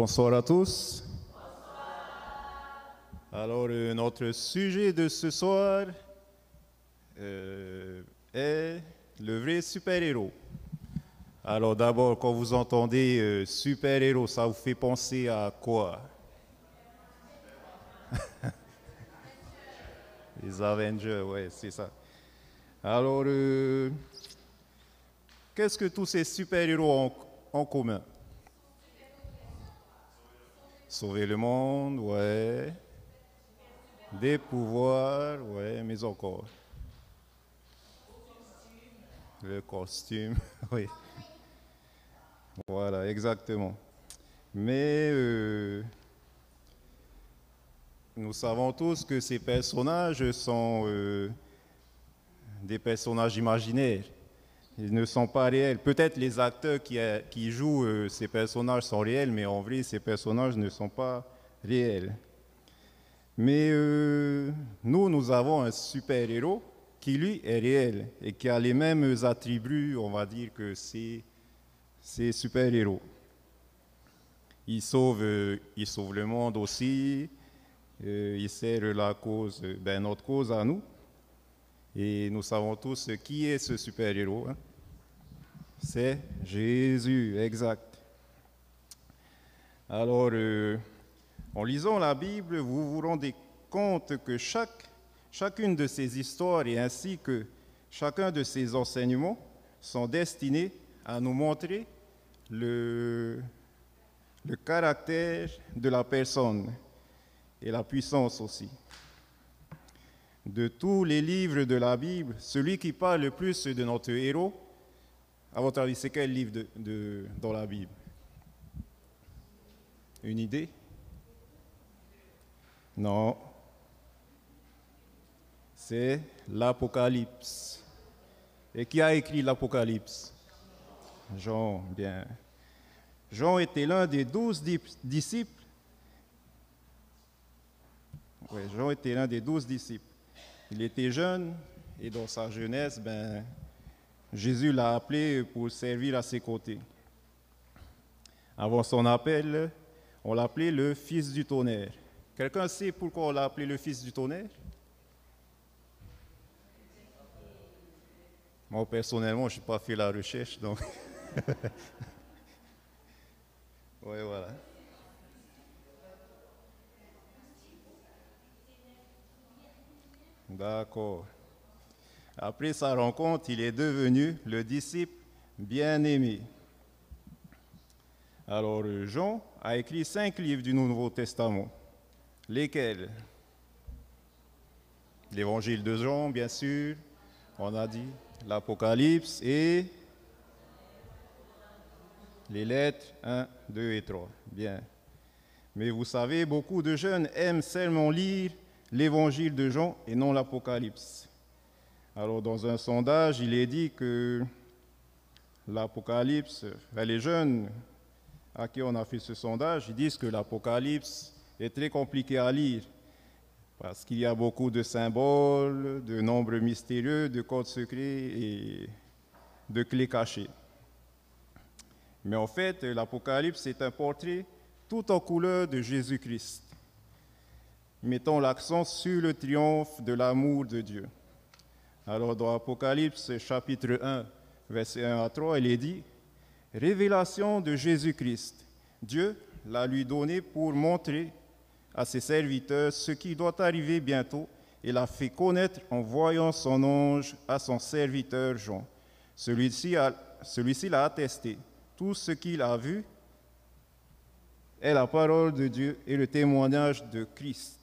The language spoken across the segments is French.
bonsoir à tous. Alors, euh, notre sujet de ce soir euh, est le vrai super-héros. Alors, d'abord, quand vous entendez euh, super-héros, ça vous fait penser à quoi? Les Avengers, ouais, c'est ça. Alors, qu'est-ce que tous ces super-héros ont en commun? Sauver le monde, ouais. Des pouvoirs, ouais, mais encore. Le costume, oui. Voilà, exactement. Mais euh, nous savons tous que ces personnages sont euh, des personnages imaginaires. Ils ne sont pas réels. Peut-être les acteurs qui, euh, jouent euh, ces personnages sont réels, mais en vrai, ces personnages ne sont pas réels. Mais euh, nous, nous avons un super-héros qui, lui, est réel et qui a les mêmes attributs, on va dire, que ces, ces super-héros. Il sauve, il sauve le monde aussi, il sert la cause, ben, notre cause à nous. Et nous savons tous qui est ce super-héros. hein. C'est Jésus, exact. Alors, euh, en lisant la Bible, vous vous rendez compte que chacune de ces histoires et ainsi que chacun de ces enseignements sont destinés à nous montrer le, le caractère de la personne et la puissance aussi. De tous les livres de la Bible, celui qui parle le plus de notre héros, à votre avis, c'est quel livre de- de- dans la Bible? Une idée? Non. C'est l'Apocalypse. Et qui a écrit l'Apocalypse? Jean, bien. Jean était l'un des douze di- disciples. Oui, Jean était l'un des douze disciples. Il était jeune et dans sa jeunesse, ben, Jésus l'a appelé pour servir à ses côtés. Avant son appel, on l'appelait le fils du tonnerre. Quelqu'un sait pourquoi on l'a appelé le fils du tonnerre? Moi, personnellement, je n'ai pas fait la recherche, donc. oui, voilà. D'accord. Après sa rencontre, il est devenu le disciple bien-aimé. Alors, Jean a écrit cinq livres du Nouveau Testament. Lesquels? L'évangile de Jean, bien sûr, on a dit, l'Apocalypse et les lettres 1, 2 et 3. Bien. Mais vous savez, beaucoup de jeunes aiment seulement lire l'évangile de Jean et non l'Apocalypse. Alors, dans un sondage, il est dit que l'Apocalypse, ben, les jeunes à qui on a fait ce sondage, ils disent que l'Apocalypse est très compliqué à lire parce qu'il y a beaucoup de symboles, de nombres mystérieux, de codes secrets et de clés cachées. Mais en fait, l'Apocalypse est un portrait tout en couleur de Jésus-Christ, mettant l'accent sur le triomphe de l'amour de Dieu. Alors dans Apocalypse chapitre 1, verset 1 à 3, il est dit, Révélation de Jésus-Christ. Dieu l'a lui donné pour montrer à ses serviteurs ce qui doit arriver bientôt et l'a fait connaître en voyant son ange à son serviteur Jean. Celui-ci l'a attesté. Tout ce qu'il a vu est la parole de Dieu et le témoignage de Christ.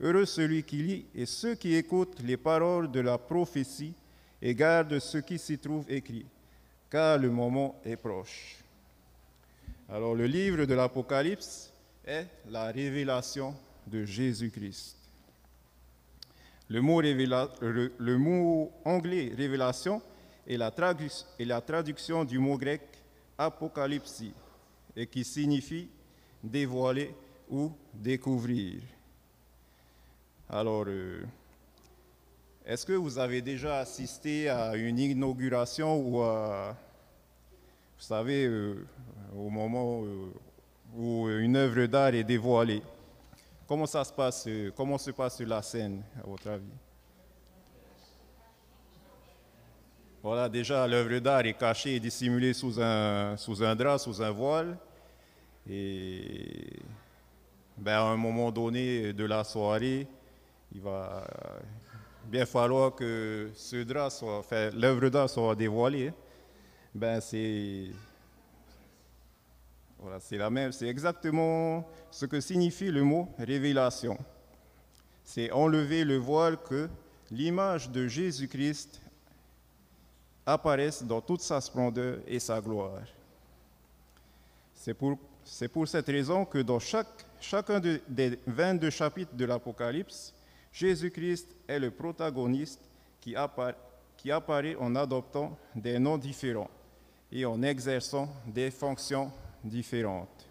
Heureux celui qui lit et ceux qui écoutent les paroles de la prophétie et gardent ce qui s'y trouve écrit, car le moment est proche. Alors le livre de l'Apocalypse est la révélation de Jésus-Christ. Le mot, anglais révélation est la, tradu- est la traduction du mot grec apocalypsie et qui signifie dévoiler ou découvrir. Alors, euh, est-ce que vous avez déjà assisté à une inauguration ou à, vous savez, euh, au moment, euh, où une œuvre d'art est dévoilée? Comment ça se passe Comment se passe la scène, à votre avis? Voilà, déjà, l'œuvre d'art est cachée et dissimulée sous un, sous un drap, sous un voile. Et ben, à un moment donné de la soirée, il va bien falloir que ce drap soit, enfin, l'œuvre d'art soit dévoilée. Ben, c'est voilà, c'est la même, c'est exactement ce que signifie le mot révélation. C'est enlever le voile que l'image de Jésus-Christ apparaisse dans toute sa splendeur et sa gloire. C'est pour, pour, cette raison que dans chaque, chacun des 22 chapitres de l'Apocalypse, Jésus-Christ est le protagoniste qui apparaît, en adoptant des noms différents et en exerçant des fonctions différentes.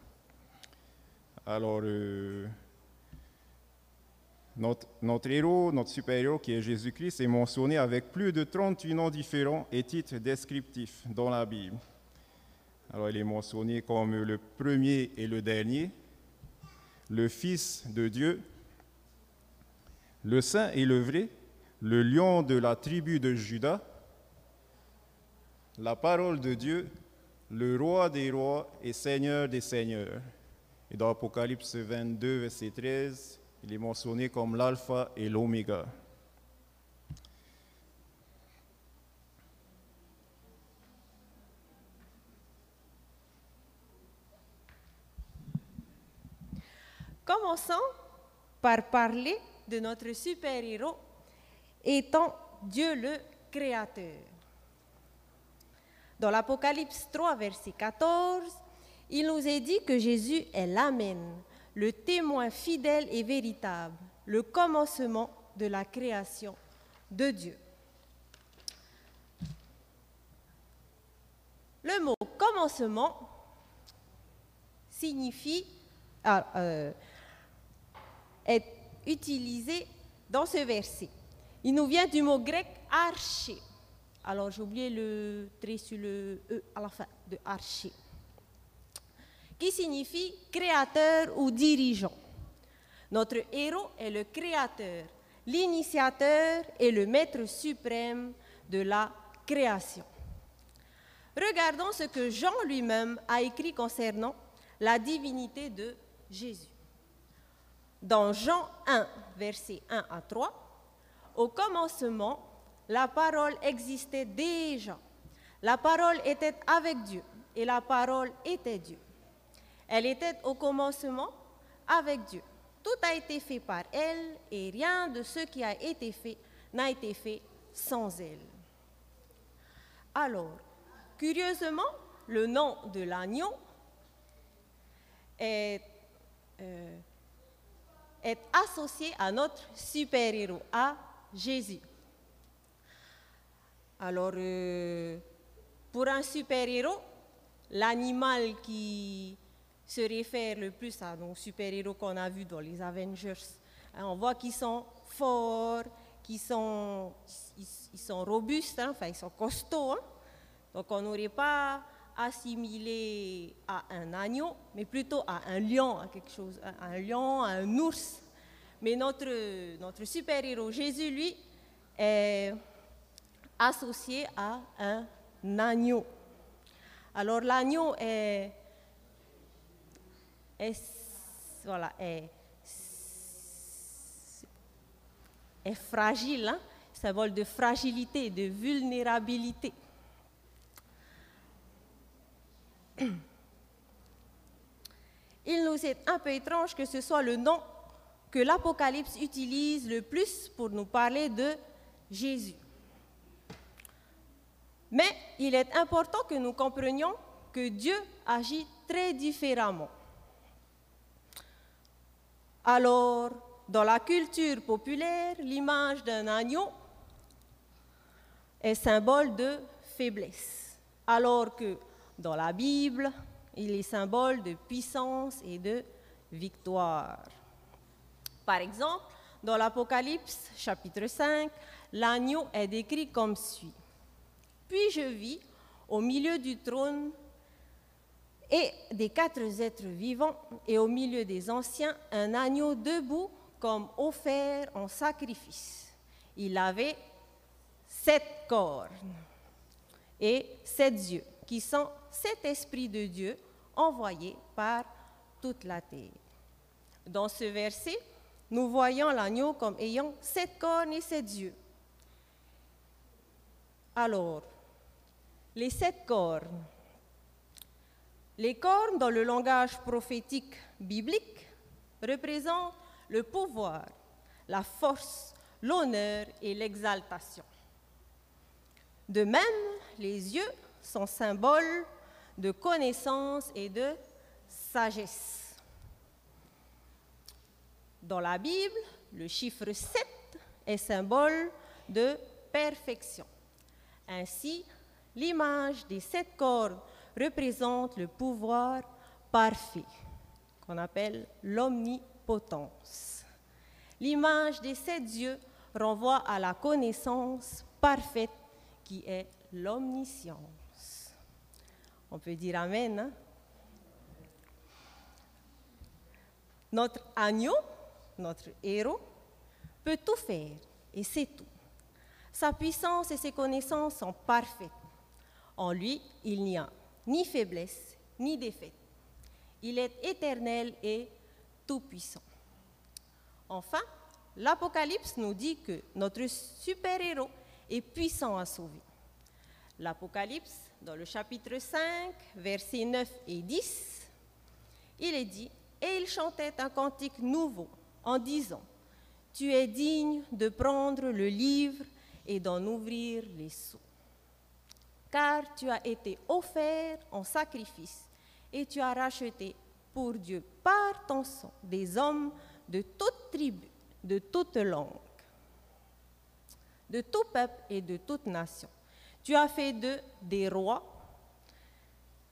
Alors, euh, notre, notre, héros, notre super-héros qui est Jésus-Christ, est mentionné avec plus de 38 noms différents et titres descriptifs dans la Bible. Alors, il est mentionné comme le premier et le dernier, le Fils de Dieu, le Saint et le vrai, le lion de la tribu de Judas, la parole de Dieu, le roi des rois et seigneur des seigneurs. Et dans Apocalypse 22, verset 13, il est mentionné comme l'alpha et l'oméga. Commençons par parler de notre super-héros étant Dieu le Créateur. Dans l'Apocalypse 3, verset 14, il nous est dit que Jésus est l'Amen, le témoin fidèle et véritable, le commencement de la création de Dieu. Le mot commencement signifie, ah, euh, utilisé dans ce verset. Il nous vient du mot grec arché. Alors j'ai oublié le trait sur le E à la fin de archer, qui signifie créateur ou dirigeant. Notre héros est le créateur, l'initiateur et le maître suprême de la création. Regardons ce que Jean lui-même a écrit concernant la divinité de Jésus. Dans Jean 1, versets 1 à 3, au commencement, la parole existait déjà. La parole était avec Dieu et la parole était Dieu. Elle était au commencement avec Dieu. Tout a été fait par elle et rien de ce qui a été fait n'a été fait sans elle. Alors, curieusement, le nom de l'agneau est, euh, est associé à notre super-héros, à Jésus. Alors, euh, pour un super-héros, l'animal qui se réfère le plus à nos super-héros qu'on a vus dans les Avengers, hein, on voit qu'ils sont forts, qu'ils sont, ils, sont robustes, hein, enfin ils sont costauds. Hein. Donc on n'aurait pas assimilé à un agneau, mais plutôt à un lion, à quelque chose, un lion, un ours. Mais notre, notre super-héros Jésus, lui, est associé à un agneau. Alors l'agneau est, voilà, est, fragile, hein? symbole de fragilité, de vulnérabilité. Il nous est un peu étrange que ce soit le nom que l'Apocalypse utilise le plus pour nous parler de Jésus. Mais il est important que nous comprenions que Dieu agit très différemment. Alors, dans la culture populaire, l'image d'un agneau est symbole de faiblesse, alors que dans la Bible, il est symbole de puissance et de victoire. Par exemple, dans l'Apocalypse chapitre 5, l'agneau est décrit comme suit. Puis je vis au milieu du trône et des quatre êtres vivants, et au milieu des anciens, un agneau debout comme offert en sacrifice. Il avait sept cornes et sept yeux, qui sont sept esprits de Dieu envoyés par toute la terre. Dans ce verset, nous voyons l'agneau comme ayant sept cornes et sept yeux. Alors, les sept cornes. Les cornes, dans le langage prophétique biblique, représentent le pouvoir, la force, l'honneur et l'exaltation. De même, les yeux sont symboles de connaissance et de sagesse. Dans la Bible, le chiffre 7 est symbole de perfection. Ainsi, l'image des sept cordes représente le pouvoir parfait, qu'on appelle l'omnipotence. L'image des sept yeux renvoie à la connaissance parfaite qui est l'omniscience. On peut dire Amen. Hein? Notre agneau, notre héros, peut tout faire et c'est tout. Sa puissance et ses connaissances sont parfaites. En lui, il n'y a ni faiblesse, ni défaite. Il est éternel et tout-puissant. Enfin, l'Apocalypse nous dit que notre super-héros est puissant à sauver. L'Apocalypse, dans le chapitre 5, versets 9 et 10, il est dit, et il chantait un cantique nouveau en disant, Tu es digne de prendre le livre et d'en ouvrir les sceaux. Car tu as été offert en sacrifice et tu as racheté pour Dieu par ton sang des hommes de toute tribu, de toute langue, de tout peuple et de toute nation. Tu as fait d'eux des rois,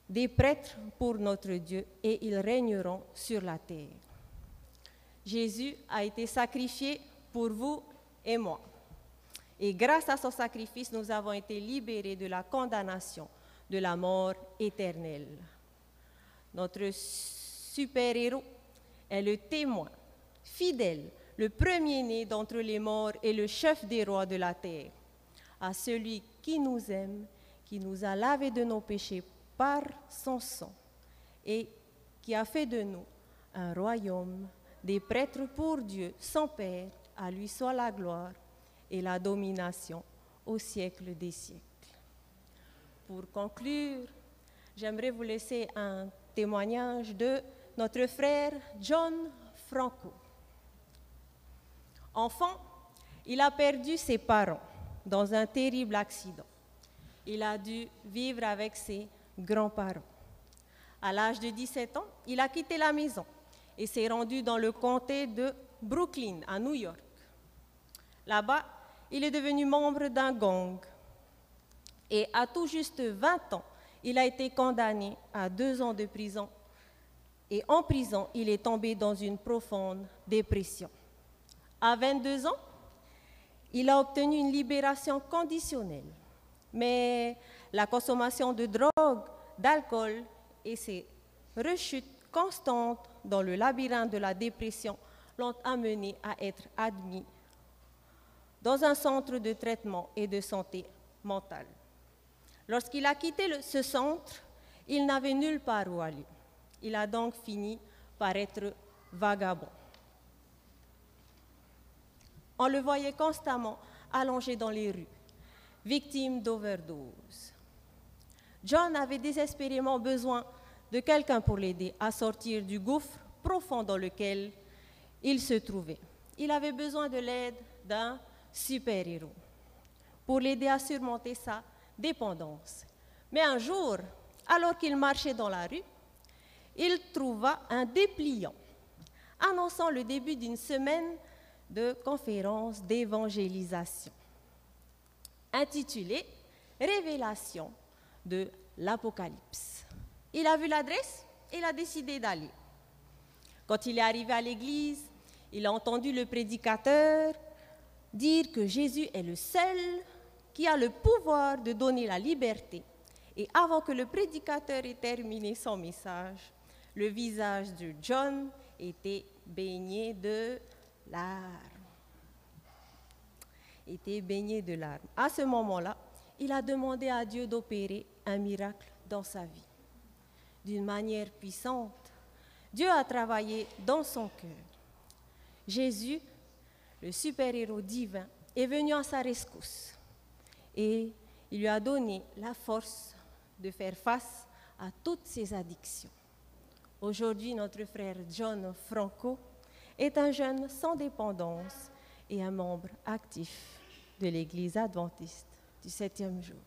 des prêtres pour notre Dieu, et ils régneront sur la terre. Jésus a été sacrifié pour vous et moi. Et grâce à son sacrifice, nous avons été libérés de la condamnation, de la mort éternelle. Notre super-héros est le témoin fidèle, le premier-né d'entre les morts et le chef des rois de la terre. À celui qui nous aime, qui nous a lavé de nos péchés par son sang et qui a fait de nous un royaume, des prêtres pour Dieu, son Père, à lui soit la gloire et la domination au siècle des siècles. Pour conclure, j'aimerais vous laisser un témoignage de notre frère John Franco. Enfant, il a perdu ses parents dans un terrible accident. Il a dû vivre avec ses grands-parents. À l'âge de 17 ans, il a quitté la maison et s'est rendu dans le comté de Brooklyn, à New York. Là-bas, il est devenu membre d'un gang. Et à tout juste 20 ans, il a été condamné à deux ans de prison. Et en prison, il est tombé dans une profonde dépression. À 22 ans, il a obtenu une libération conditionnelle. Mais la consommation de drogue, d'alcool et ses rechutes constantes dans le labyrinthe de la dépression l'ont amené à être admis dans un centre de traitement et de santé mentale. Lorsqu'il a quitté ce centre, il n'avait nulle part où aller. Il a donc fini par être vagabond. On le voyait constamment allongé dans les rues, victime d'overdose. John avait désespérément besoin de quelqu'un pour l'aider à sortir du gouffre profond dans lequel il se trouvait. Il avait besoin de l'aide d'un super-héros pour l'aider à surmonter sa dépendance. Mais un jour, alors qu'il marchait dans la rue, il trouva un dépliant annonçant le début d'une semaine de conférence d'évangélisation intitulée Révélation de l'Apocalypse. Il a vu l'adresse il a décidé d'aller. Quand il est arrivé à l'église, il a entendu le prédicateur dire que Jésus est le seul qui a le pouvoir de donner la liberté Et avant que le prédicateur ait terminé son message, le visage de John était baigné de larmes. Était baigné de larmes. À ce moment-là, il a demandé à Dieu d'opérer un miracle dans sa vie. D'une manière puissante, Dieu a travaillé dans son cœur. Jésus, le super-héros divin, est venu à sa rescousse et il lui a donné la force de faire face à toutes ses addictions. Aujourd'hui, notre frère John Franco est un jeune sans dépendance et un membre actif de l'Église adventiste du septième jour.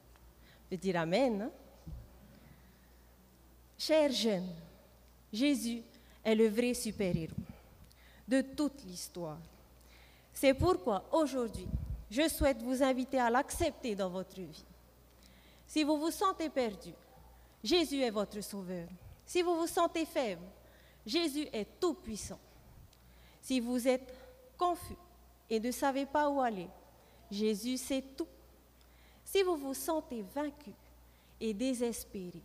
Je dire Amen. Hein? Chers jeunes, Jésus est le vrai super-héros de toute l'histoire. C'est pourquoi aujourd'hui, je souhaite vous inviter à l'accepter dans votre vie. Si vous vous sentez perdu, Jésus est votre sauveur. Si vous vous sentez faible, Jésus est tout puissant. Si vous êtes confus et ne savez pas où aller, Jésus sait tout. Si vous vous sentez vaincu et désespéré,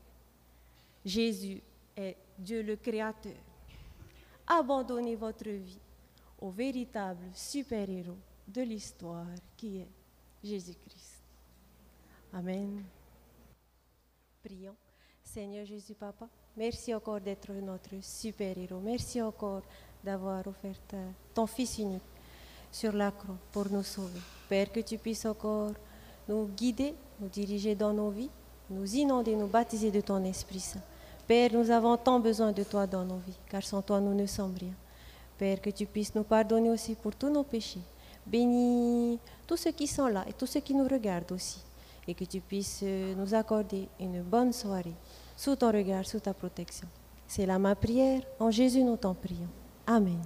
Jésus est Dieu le Créateur. Abandonnez votre vie au véritable super-héros de l'histoire qui est Jésus-Christ. Amen. Prions. Seigneur Jésus Papa, merci encore d'être notre super-héros. Merci encore d'avoir offert ton Fils unique sur la croix pour nous sauver. Père, que tu puisses encore nous guider, nous diriger dans nos vies, nous inonder, nous baptiser de ton Esprit Saint. Père, nous avons tant besoin de toi dans nos vies, car sans toi nous ne sommes rien. Père, que tu puisses nous pardonner aussi pour tous nos péchés. Bénis tous ceux qui sont là et tous ceux qui nous regardent aussi. Et que tu puisses euh, nous accorder une bonne soirée sous ton regard, sous ta protection. C'est là ma prière. En Jésus, nous t'en prions. Amen.